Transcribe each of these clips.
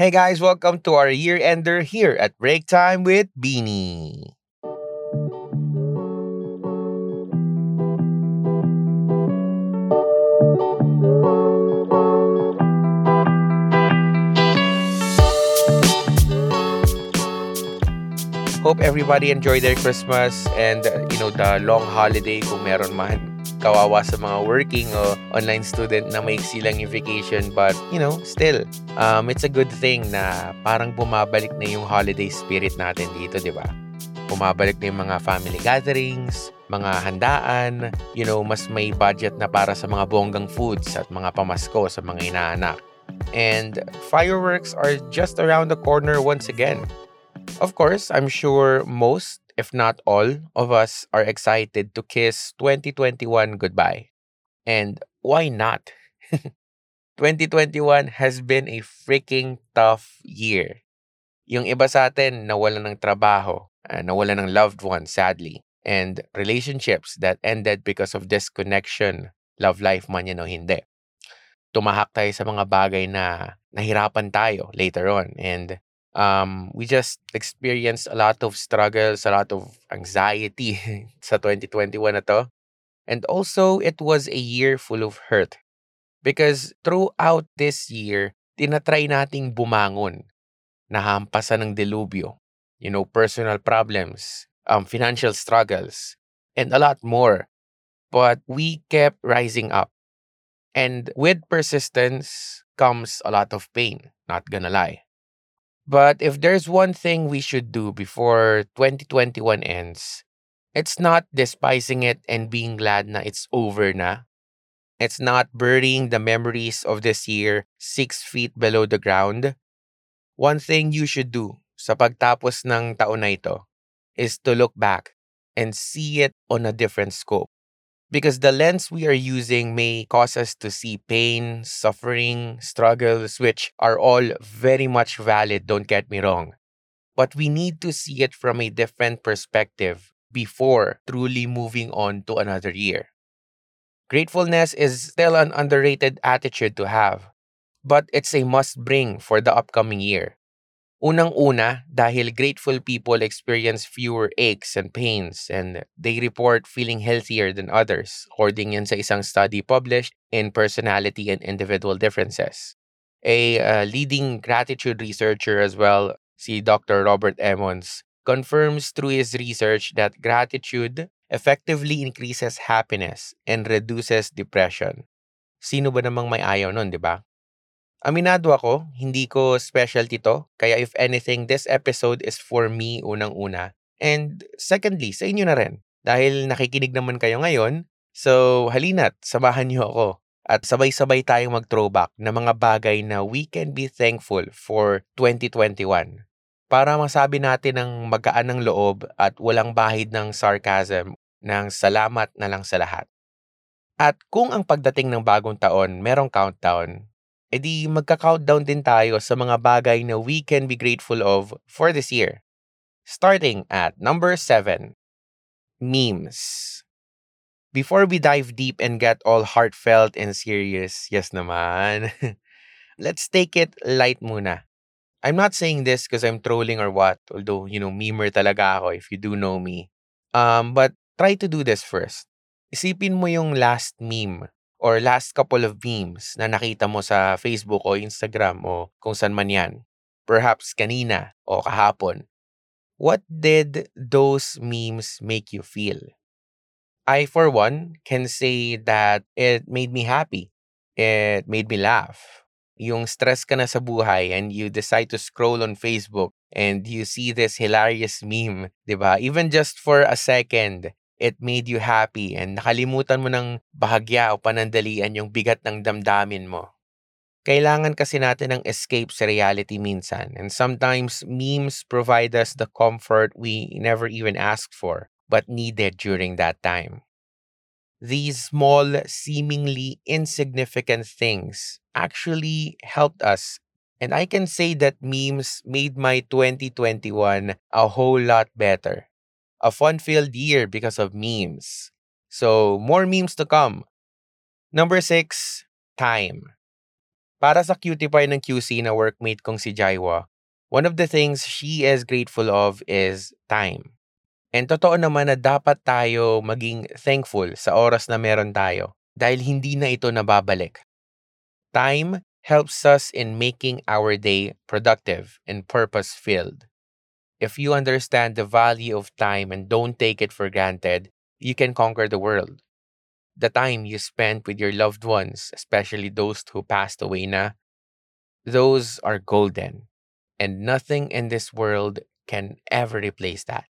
Hey guys, welcome to our year ender here at Break Time with Beanie. Hope everybody enjoyed their Christmas and uh, you know the long holiday kung meron man kawawa sa mga working o online student na may silang yung vacation but you know still um, it's a good thing na parang bumabalik na yung holiday spirit natin dito di ba? Bumabalik na yung mga family gatherings mga handaan you know mas may budget na para sa mga bonggang foods at mga pamasko sa mga inaanak. And fireworks are just around the corner once again. Of course, I'm sure most, if not all, of us are excited to kiss 2021 goodbye. And why not? 2021 has been a freaking tough year. Yung iba sa atin nawalan ng trabaho, uh, nawalan ng loved ones sadly, and relationships that ended because of disconnection, love life man yan o hindi. Tumahak tayo sa mga bagay na nahirapan tayo later on and um, we just experienced a lot of struggles, a lot of anxiety sa 2021 na to. And also, it was a year full of hurt. Because throughout this year, tinatry nating bumangon. Nahampasan ng delubyo. You know, personal problems, um, financial struggles, and a lot more. But we kept rising up. And with persistence comes a lot of pain, not gonna lie. But if there's one thing we should do before 2021 ends, it's not despising it and being glad na it's over na. It's not burying the memories of this year six feet below the ground. One thing you should do sa pagtapos ng taon na ito is to look back and see it on a different scope because the lens we are using may cause us to see pain, suffering, struggles, which are all very much valid, don't get me wrong. But we need to see it from a different perspective before truly moving on to another year. Gratefulness is still an underrated attitude to have, but it's a must bring for the upcoming year. Unang-una, dahil grateful people experience fewer aches and pains and they report feeling healthier than others, according yan sa isang study published in Personality and Individual Differences. A uh, leading gratitude researcher as well, si Dr. Robert Emmons, confirms through his research that gratitude effectively increases happiness and reduces depression. Sino ba namang may ayaw nun, di ba? Aminado ako, hindi ko specialty to. Kaya if anything, this episode is for me unang-una. And secondly, sa inyo na rin. Dahil nakikinig naman kayo ngayon, so halina't samahan niyo ako. At sabay-sabay tayong mag-throwback na mga bagay na we can be thankful for 2021. Para masabi natin ng magaan ng loob at walang bahid ng sarcasm ng salamat na lang sa lahat. At kung ang pagdating ng bagong taon merong countdown, edi magka-countdown din tayo sa mga bagay na we can be grateful of for this year. Starting at number 7, memes. Before we dive deep and get all heartfelt and serious, yes naman, let's take it light muna. I'm not saying this because I'm trolling or what, although, you know, memer talaga ako if you do know me. Um, but try to do this first. Isipin mo yung last meme or last couple of memes na nakita mo sa Facebook o Instagram o kung saan man yan, perhaps kanina o kahapon, what did those memes make you feel? I, for one, can say that it made me happy. It made me laugh. Yung stress ka na sa buhay and you decide to scroll on Facebook and you see this hilarious meme, di ba? Even just for a second, it made you happy and nakalimutan mo ng bahagya o panandalian yung bigat ng damdamin mo. Kailangan kasi natin ng escape sa reality minsan and sometimes memes provide us the comfort we never even asked for but needed during that time. These small, seemingly insignificant things actually helped us and I can say that memes made my 2021 a whole lot better a fun-filled year because of memes. So, more memes to come. Number six, time. Para sa cutie pie ng QC na workmate kong si Jaiwa, one of the things she is grateful of is time. And totoo naman na dapat tayo maging thankful sa oras na meron tayo dahil hindi na ito nababalik. Time helps us in making our day productive and purpose-filled. If you understand the value of time and don't take it for granted, you can conquer the world. The time you spent with your loved ones, especially those who passed away na, those are golden. And nothing in this world can ever replace that.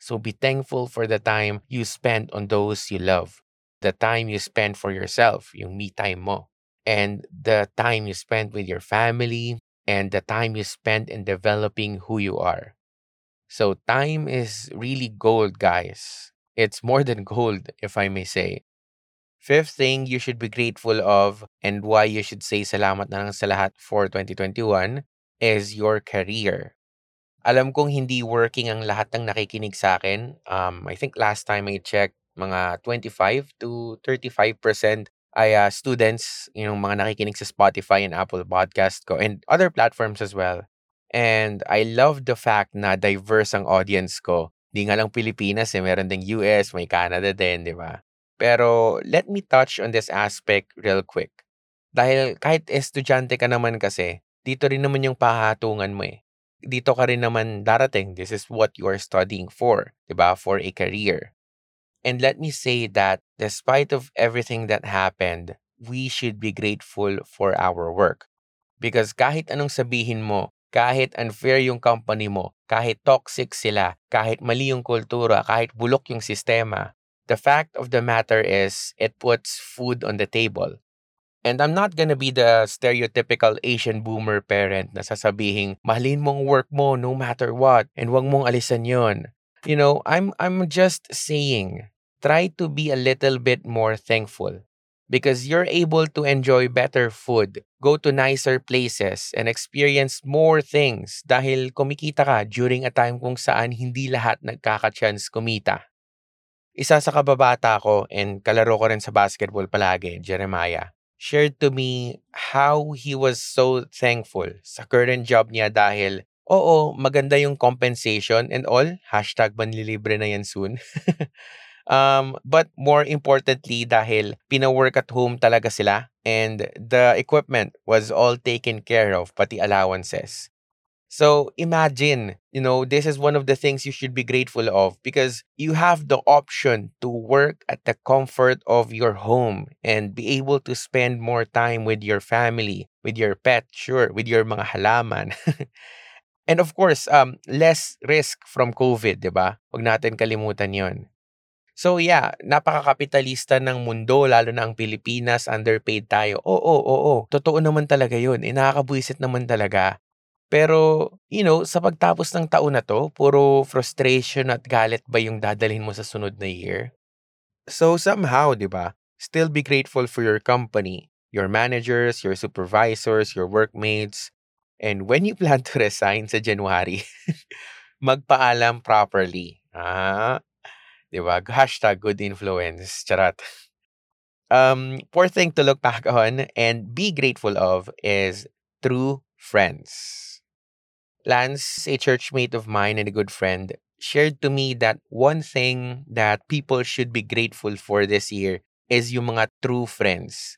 So be thankful for the time you spent on those you love. The time you spent for yourself, yung me time mo. And the time you spent with your family and the time you spent in developing who you are. So time is really gold, guys. It's more than gold, if I may say. Fifth thing you should be grateful of and why you should say salamat na lang sa lahat for 2021 is your career. Alam kong hindi working ang lahat ng nakikinig sa akin. Um, I think last time I checked, mga 25 to 35% ay uh, students, yung mga nakikinig sa Spotify and Apple Podcast ko and other platforms as well. And I love the fact na diverse ang audience ko. Di nga lang Pilipinas eh, meron ding US, may Canada din, di ba? Pero let me touch on this aspect real quick. Dahil kahit estudyante ka naman kasi, dito rin naman yung pahatungan mo eh. Dito ka rin naman darating. This is what you are studying for, di ba? For a career. And let me say that despite of everything that happened, we should be grateful for our work. Because kahit anong sabihin mo, kahit unfair yung company mo, kahit toxic sila, kahit mali yung kultura, kahit bulok yung sistema, the fact of the matter is it puts food on the table. And I'm not gonna be the stereotypical Asian boomer parent na sasabihin, mahalin mong work mo no matter what and wag mong alisan yon. You know, I'm I'm just saying, try to be a little bit more thankful because you're able to enjoy better food, go to nicer places, and experience more things dahil kumikita ka during a time kung saan hindi lahat nagkaka-chance kumita. Isa sa kababata ko and kalaro ko rin sa basketball palagi, Jeremiah, shared to me how he was so thankful sa current job niya dahil, oo, maganda yung compensation and all. Hashtag manlilibre na yan soon. um, but more importantly, dahil pina-work at home talaga sila and the equipment was all taken care of, pati allowances. So imagine, you know, this is one of the things you should be grateful of because you have the option to work at the comfort of your home and be able to spend more time with your family, with your pet, sure, with your mga halaman. and of course, um, less risk from COVID, di ba? Huwag natin kalimutan yon. So yeah, napakakapitalista ng mundo, lalo na ang Pilipinas, underpaid tayo. Oo, oo, oo. Totoo naman talaga yun. Eh, nakakabwisit naman talaga. Pero, you know, sa pagtapos ng taon na to, puro frustration at galit ba yung dadalhin mo sa sunod na year? So somehow, di ba, still be grateful for your company, your managers, your supervisors, your workmates. And when you plan to resign sa January, magpaalam properly. Ah, di ba? Hashtag good influence. Charat. Um, fourth thing to look back on and be grateful of is true friends. Lance, a churchmate of mine and a good friend, shared to me that one thing that people should be grateful for this year is yung mga true friends.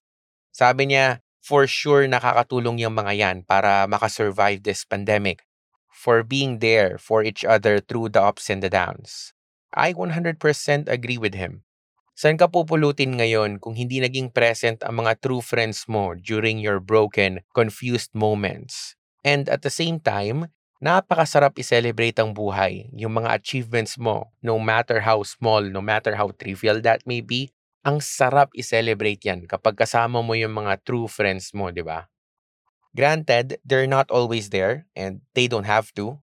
Sabi niya, for sure nakakatulong yung mga yan para makasurvive this pandemic. For being there for each other through the ups and the downs. I 100% agree with him. Saan ka pupulutin ngayon kung hindi naging present ang mga true friends mo during your broken, confused moments? And at the same time, napakasarap i-celebrate ang buhay, yung mga achievements mo, no matter how small, no matter how trivial that may be, ang sarap i-celebrate yan kapag kasama mo yung mga true friends mo, di ba? Granted, they're not always there and they don't have to.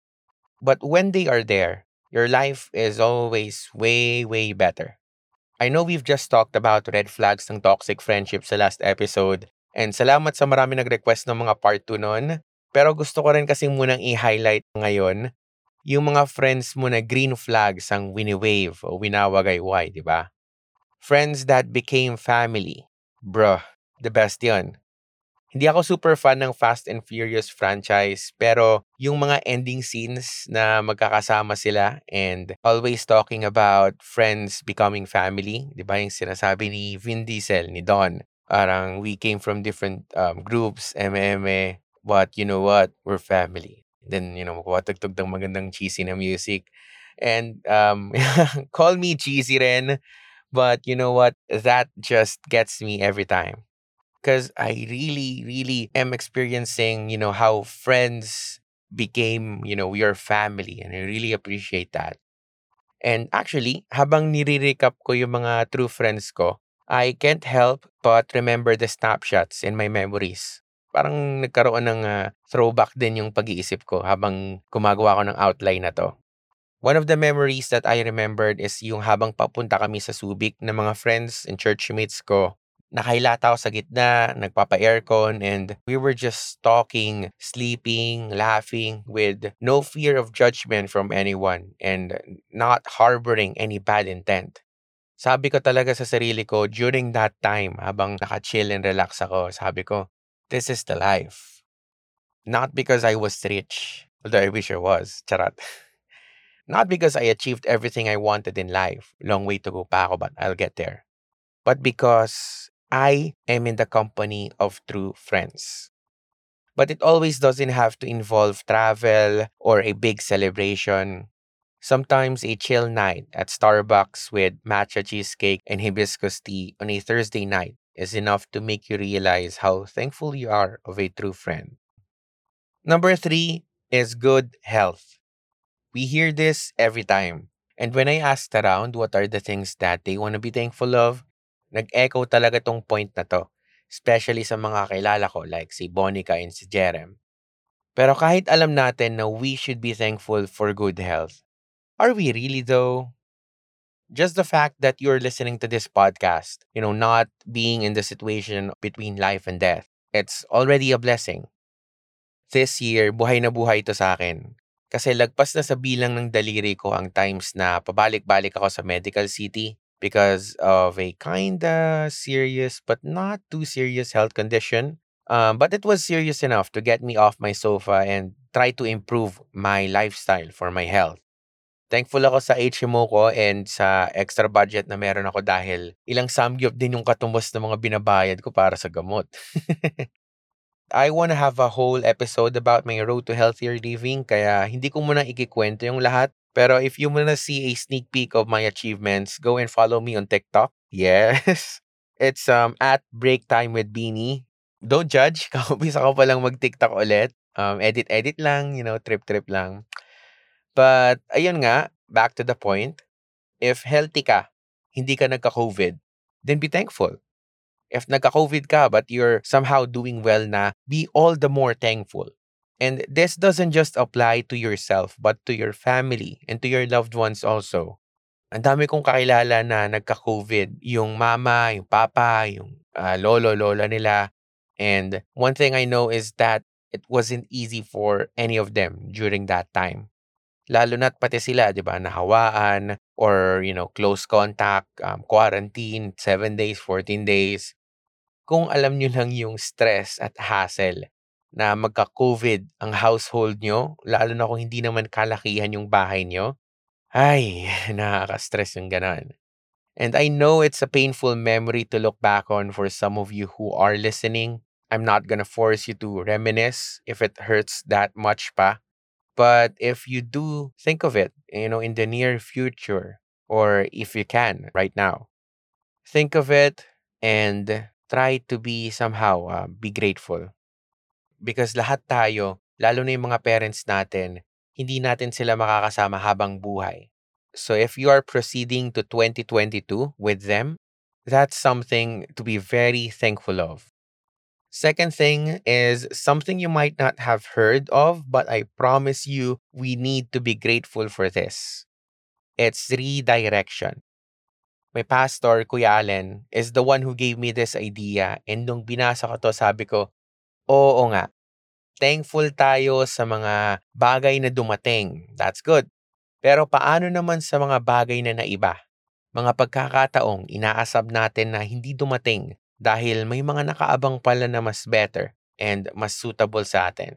But when they are there, your life is always way, way better. I know we've just talked about red flags ng toxic friendships sa last episode and salamat sa marami nag-request ng mga part 2 nun. Pero gusto ko rin kasi munang i-highlight ngayon yung mga friends mo na green flags ang wini-wave o winawagayway, di ba? Friends that became family. Bruh, the best yon. Hindi ako super fan ng Fast and Furious franchise, pero yung mga ending scenes na magkakasama sila and always talking about friends becoming family, di ba yung sinasabi ni Vin Diesel, ni Don, parang we came from different um, groups, eme but you know what, we're family. Then, you know, magpapatugtog ng magandang cheesy na music. And um, call me cheesy rin, but you know what, that just gets me every time because I really, really am experiencing, you know, how friends became, you know, your family. And I really appreciate that. And actually, habang nire-recap ko yung mga true friends ko, I can't help but remember the snapshots in my memories. Parang nagkaroon ng uh, throwback din yung pag-iisip ko habang gumagawa ko ng outline na to. One of the memories that I remembered is yung habang papunta kami sa Subic ng mga friends and churchmates ko Nakailata ako sa gitna, nagpapa-aircon, and we were just talking, sleeping, laughing with no fear of judgment from anyone and not harboring any bad intent. Sabi ko talaga sa sarili ko during that time habang naka-chill and relax ako, sabi ko, this is the life. Not because I was rich, although I wish I was, charat. Not because I achieved everything I wanted in life. Long way to go pa ako, but I'll get there. But because I am in the company of true friends. But it always doesn't have to involve travel or a big celebration. Sometimes a chill night at Starbucks with matcha cheesecake and hibiscus tea on a Thursday night is enough to make you realize how thankful you are of a true friend. Number three is good health. We hear this every time. And when I asked around what are the things that they want to be thankful of, nag-echo talaga tong point na to, especially sa mga kilala ko like si Bonica and si Jerem. Pero kahit alam natin na we should be thankful for good health, are we really though? Just the fact that you're listening to this podcast, you know, not being in the situation between life and death, it's already a blessing. This year, buhay na buhay ito sa akin. Kasi lagpas na sa bilang ng daliri ko ang times na pabalik-balik ako sa medical city because of a kinda serious but not too serious health condition. Um, but it was serious enough to get me off my sofa and try to improve my lifestyle for my health. Thankful ako sa HMO ko and sa extra budget na meron ako dahil ilang samgyup din yung katumbos ng mga binabayad ko para sa gamot. I want to have a whole episode about my road to healthier living kaya hindi ko muna ikikwento yung lahat Pero if you wanna see a sneak peek of my achievements, go and follow me on TikTok. Yes. It's um at break time with Beanie. Don't judge. Kaumpisa ko pa lang mag-TikTok ulit. Um, edit-edit lang, you know, trip-trip lang. But, ayun nga, back to the point. If healthy ka, hindi ka nagka-COVID, then be thankful. If nagka-COVID ka but you're somehow doing well na, be all the more thankful. And this doesn't just apply to yourself, but to your family and to your loved ones also. Ang dami kong kakilala na nagka-COVID, yung mama, yung papa, yung uh, lolo, lola nila. And one thing I know is that it wasn't easy for any of them during that time. Lalo na't pati sila, di ba, nahawaan or, you know, close contact, um, quarantine, 7 days, 14 days. Kung alam nyo lang yung stress at hassle na magka-COVID ang household nyo, lalo na kung hindi naman kalakihan yung bahay nyo, ay, nakaka-stress yung ganon. And I know it's a painful memory to look back on for some of you who are listening. I'm not gonna force you to reminisce if it hurts that much pa. But if you do think of it, you know, in the near future, or if you can right now, think of it and try to be somehow uh, be grateful Because lahat tayo, lalo na yung mga parents natin, hindi natin sila makakasama habang buhay. So if you are proceeding to 2022 with them, that's something to be very thankful of. Second thing is something you might not have heard of, but I promise you we need to be grateful for this. It's redirection. My pastor, Kuya Allen, is the one who gave me this idea. And nung binasa ko to, sabi ko, Oo nga. Thankful tayo sa mga bagay na dumating. That's good. Pero paano naman sa mga bagay na naiba? Mga pagkakataong inaasab natin na hindi dumating dahil may mga nakaabang pala na mas better. and mas suitable sa atin.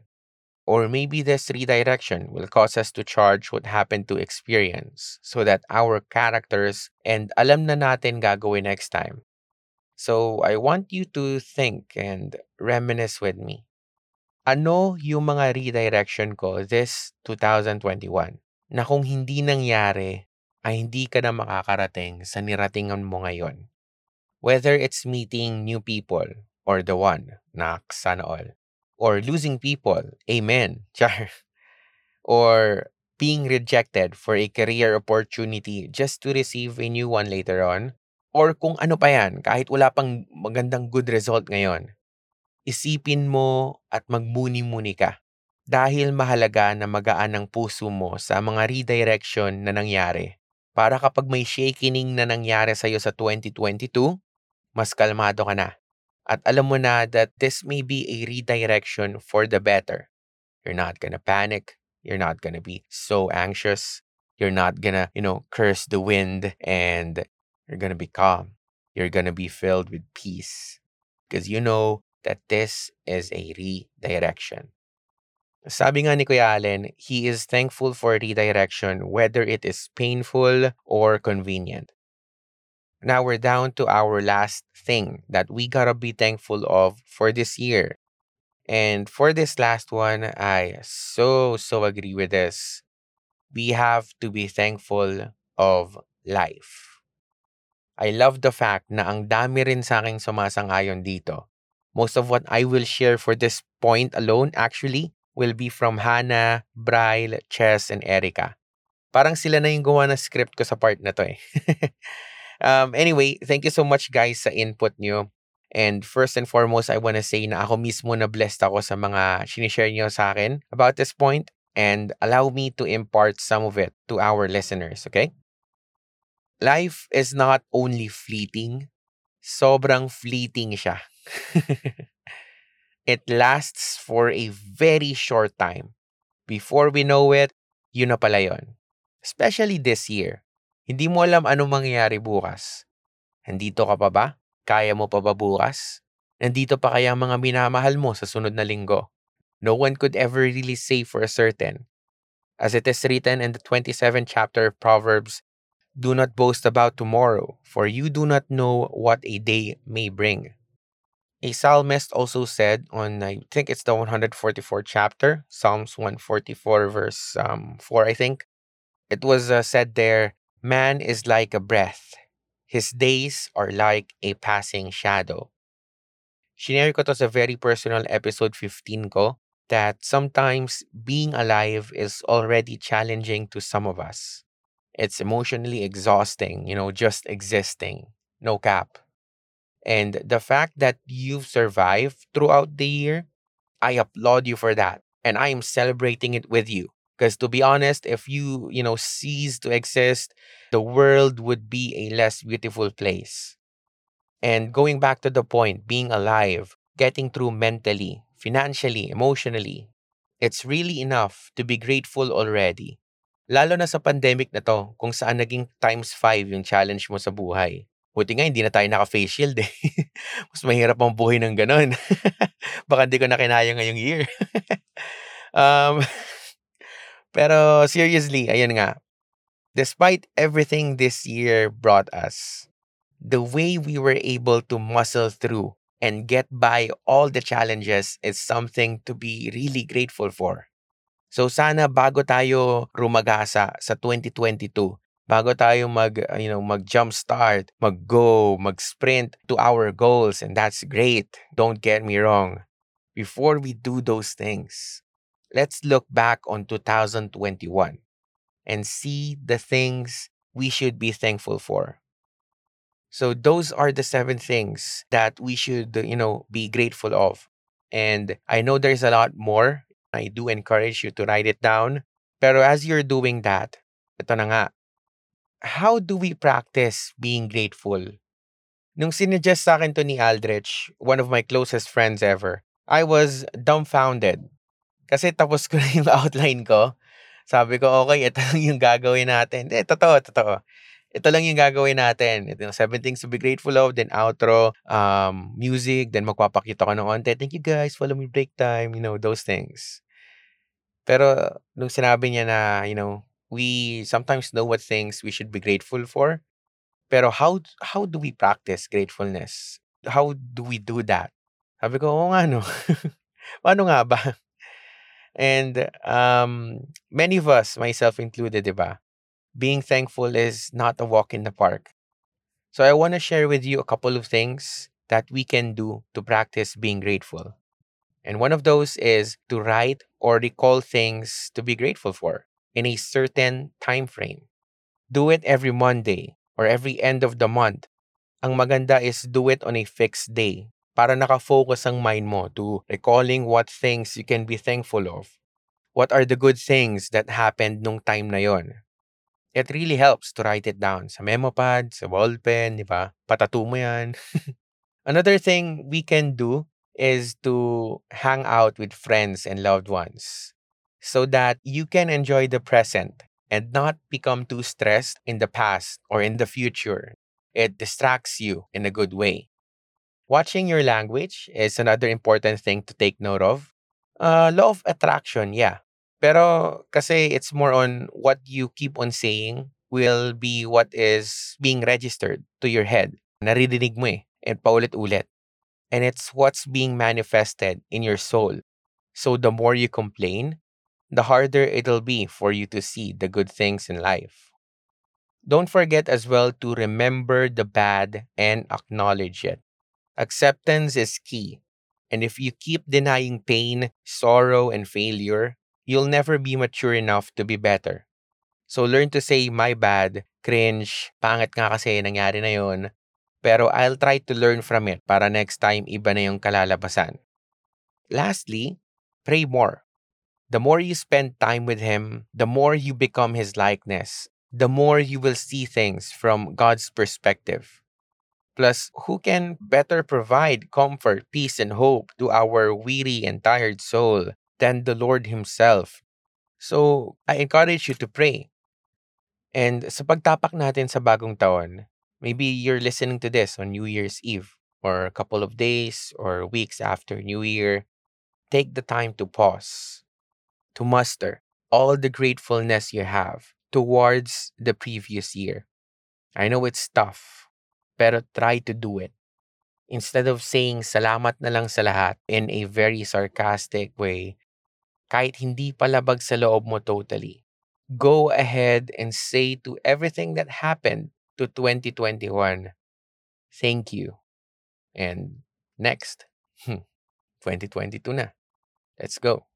Or maybe this redirection will cause us to charge what happened to experience so that our characters and alam na natin gagawin next time. So I want you to think and reminisce with me. Ano yung mga redirection ko this 2021 na kung hindi nangyari ay hindi ka na makakarating sa niratingan mo ngayon? Whether it's meeting new people or the one, na sana all. Or losing people, amen, char. Or being rejected for a career opportunity just to receive a new one later on. Or kung ano pa yan, kahit wala pang magandang good result ngayon. Isipin mo at magmuni-muni ka. Dahil mahalaga na magaan ang puso mo sa mga redirection na nangyari. Para kapag may shakening na nangyari sa'yo sa 2022, mas kalmado ka na. At alam mo na that this may be a redirection for the better. You're not gonna panic. You're not gonna be so anxious. You're not gonna, you know, curse the wind and you're gonna be calm. You're gonna be filled with peace. Because you know that this is a redirection. Sabi nga ni Kuya Allen, he is thankful for redirection whether it is painful or convenient. Now we're down to our last thing that we gotta be thankful of for this year. And for this last one, I so, so agree with this. We have to be thankful of life. I love the fact na ang dami rin sa aking sumasang-ayon dito. Most of what I will share for this point alone actually will be from Hannah, Braille, Chess, and Erica. Parang sila na yung gawa ng script ko sa part na to eh. Um, anyway, thank you so much guys sa input nyo. And first and foremost, I want to say na ako mismo na blessed ako sa mga sinishare nyo sa akin about this point and allow me to impart some of it to our listeners, okay? Life is not only fleeting, sobrang fleeting siya. it lasts for a very short time. Before we know it, yun na pala yun. Especially this year. Hindi mo alam anong mangyayari bukas. Nandito ka pa ba? Kaya mo pa ba bukas? Nandito pa kaya ang mga minamahal mo sa sunod na linggo? No one could ever really say for certain. As it is written in the 27th chapter of Proverbs, Do not boast about tomorrow, for you do not know what a day may bring. A psalmist also said on, I think it's the 144 chapter, Psalms 144, verse um, 4, I think. It was uh, said there, Man is like a breath. His days are like a passing shadow. Shinare ko to sa very personal episode 15 ko that sometimes being alive is already challenging to some of us. It's emotionally exhausting, you know, just existing, no cap. And the fact that you've survived throughout the year, I applaud you for that. And I am celebrating it with you. Because to be honest, if you, you know, cease to exist, the world would be a less beautiful place. And going back to the point, being alive, getting through mentally, financially, emotionally, it's really enough to be grateful already. Lalo na sa pandemic na to, kung saan naging times 5 yung challenge mo sa buhay. Buti nga, hindi na tayo naka-face shield eh. Mas mahirap ang buhay ng ganon. Baka hindi ko na kinaya ngayong year. um, Pero seriously, ayan nga. Despite everything this year brought us, the way we were able to muscle through and get by all the challenges is something to be really grateful for. So sana bago tayo rumagasa sa 2022, bago tayo mag you know mag jump start, mag go, mag sprint to our goals and that's great. Don't get me wrong. Before we do those things, let's look back on 2021 and see the things we should be thankful for. So those are the seven things that we should, you know, be grateful of. And I know there's a lot more. I do encourage you to write it down. Pero as you're doing that, ito na nga, how do we practice being grateful? Nung sinuggest sa akin to ni Aldrich, one of my closest friends ever, I was dumbfounded Kasi tapos ko na yung outline ko. Sabi ko, okay, ito lang yung gagawin natin. Eh, totoo, totoo. Ito lang yung gagawin natin. Ito yung seven things to be grateful of, then outro, um, music, then magpapakita ko ng onte. Thank you guys, follow me break time, you know, those things. Pero nung sinabi niya na, you know, we sometimes know what things we should be grateful for. Pero how how do we practice gratefulness? How do we do that? Sabi ko, oo nga no. Paano nga ba? And um, many of us, myself included, di ba? Being thankful is not a walk in the park. So I want to share with you a couple of things that we can do to practice being grateful. And one of those is to write or recall things to be grateful for in a certain time frame. Do it every Monday or every end of the month. Ang maganda is do it on a fixed day para nakafocus ang mind mo to recalling what things you can be thankful of. What are the good things that happened nung time na yon? It really helps to write it down sa memo pad, sa ballpen, di ba? Patatu mo yan. Another thing we can do is to hang out with friends and loved ones so that you can enjoy the present and not become too stressed in the past or in the future. It distracts you in a good way. Watching your language is another important thing to take note of. Uh, law of attraction, yeah. Pero kasi it's more on what you keep on saying will be what is being registered to your head. Naririnig mo eh, and paulit-ulit. And it's what's being manifested in your soul. So the more you complain, the harder it'll be for you to see the good things in life. Don't forget as well to remember the bad and acknowledge it. Acceptance is key. And if you keep denying pain, sorrow, and failure, you'll never be mature enough to be better. So learn to say, my bad, cringe, pangit nga kasi nangyari na yon. Pero I'll try to learn from it para next time iba na yung kalalabasan. Lastly, pray more. The more you spend time with Him, the more you become His likeness, the more you will see things from God's perspective. Plus, who can better provide comfort, peace, and hope to our weary and tired soul than the Lord Himself. So, I encourage you to pray. And sa pagtapak natin sa bagong taon, maybe you're listening to this on New Year's Eve or a couple of days or weeks after New Year. Take the time to pause, to muster all the gratefulness you have towards the previous year. I know it's tough, pero try to do it. Instead of saying salamat na lang sa lahat in a very sarcastic way, kahit hindi palabag sa loob mo totally. Go ahead and say to everything that happened to 2021, thank you. And next, 2022 na. Let's go.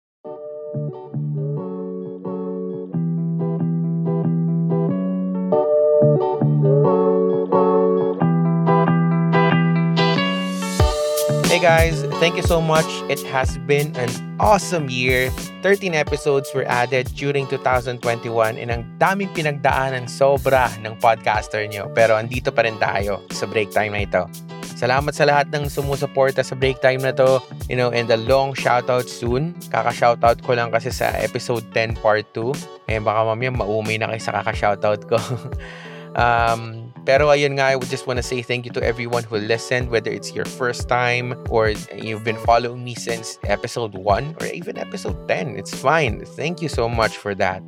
Hey guys, thank you so much. It has been an awesome year. 13 episodes were added during 2021 and ang daming pinagdaanan sobra ng podcaster nyo. Pero andito pa rin tayo sa break time na ito. Salamat sa lahat ng sumusuporta sa break time na to. You know, and a long shoutout soon. Kaka-shoutout ko lang kasi sa episode 10 part 2. Eh baka mamaya maumay na kayo sa kaka-shoutout ko. um, Pero ayun nga, I just want to say thank you to everyone who listened, whether it's your first time or you've been following me since episode 1 or even episode 10. It's fine. Thank you so much for that.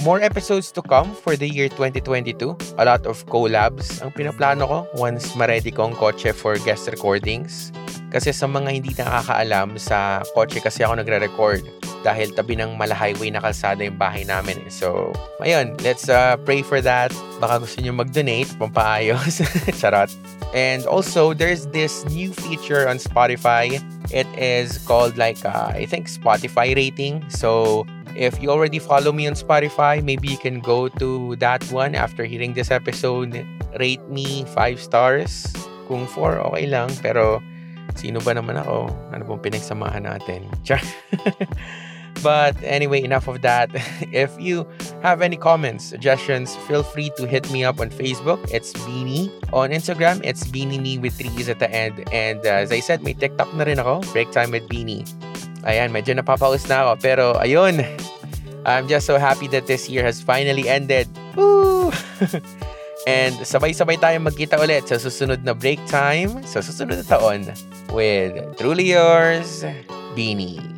More episodes to come for the year 2022. A lot of collabs ang pinaplano ko once ma-ready ko ang kotse for guest recordings. Kasi sa mga hindi nakakaalam, sa kotse kasi ako nagre-record dahil tabi ng mala highway na kalsada yung bahay namin. So, ayun, let's uh, pray for that. Baka gusto nyo mag-donate, pampaayos. Charot. And also, there's this new feature on Spotify. It is called like, uh, I think, Spotify rating. So, if you already follow me on Spotify, maybe you can go to that one after hearing this episode. Rate me 5 stars. Kung 4, okay lang. Pero, sino ba naman ako? Ano pong pinagsamahan natin? But anyway, enough of that. if you have any comments, suggestions, feel free to hit me up on Facebook. It's Beanie. On Instagram, it's Beanie with three E's at the end. And uh, as I said, may TikTok na rin ako. Break time with Beanie. Ayan, medyo napapaus na ako. Pero ayun, I'm just so happy that this year has finally ended. Woo! And sabay-sabay tayong magkita ulit sa susunod na break time sa susunod na taon with Truly Yours, Beanie.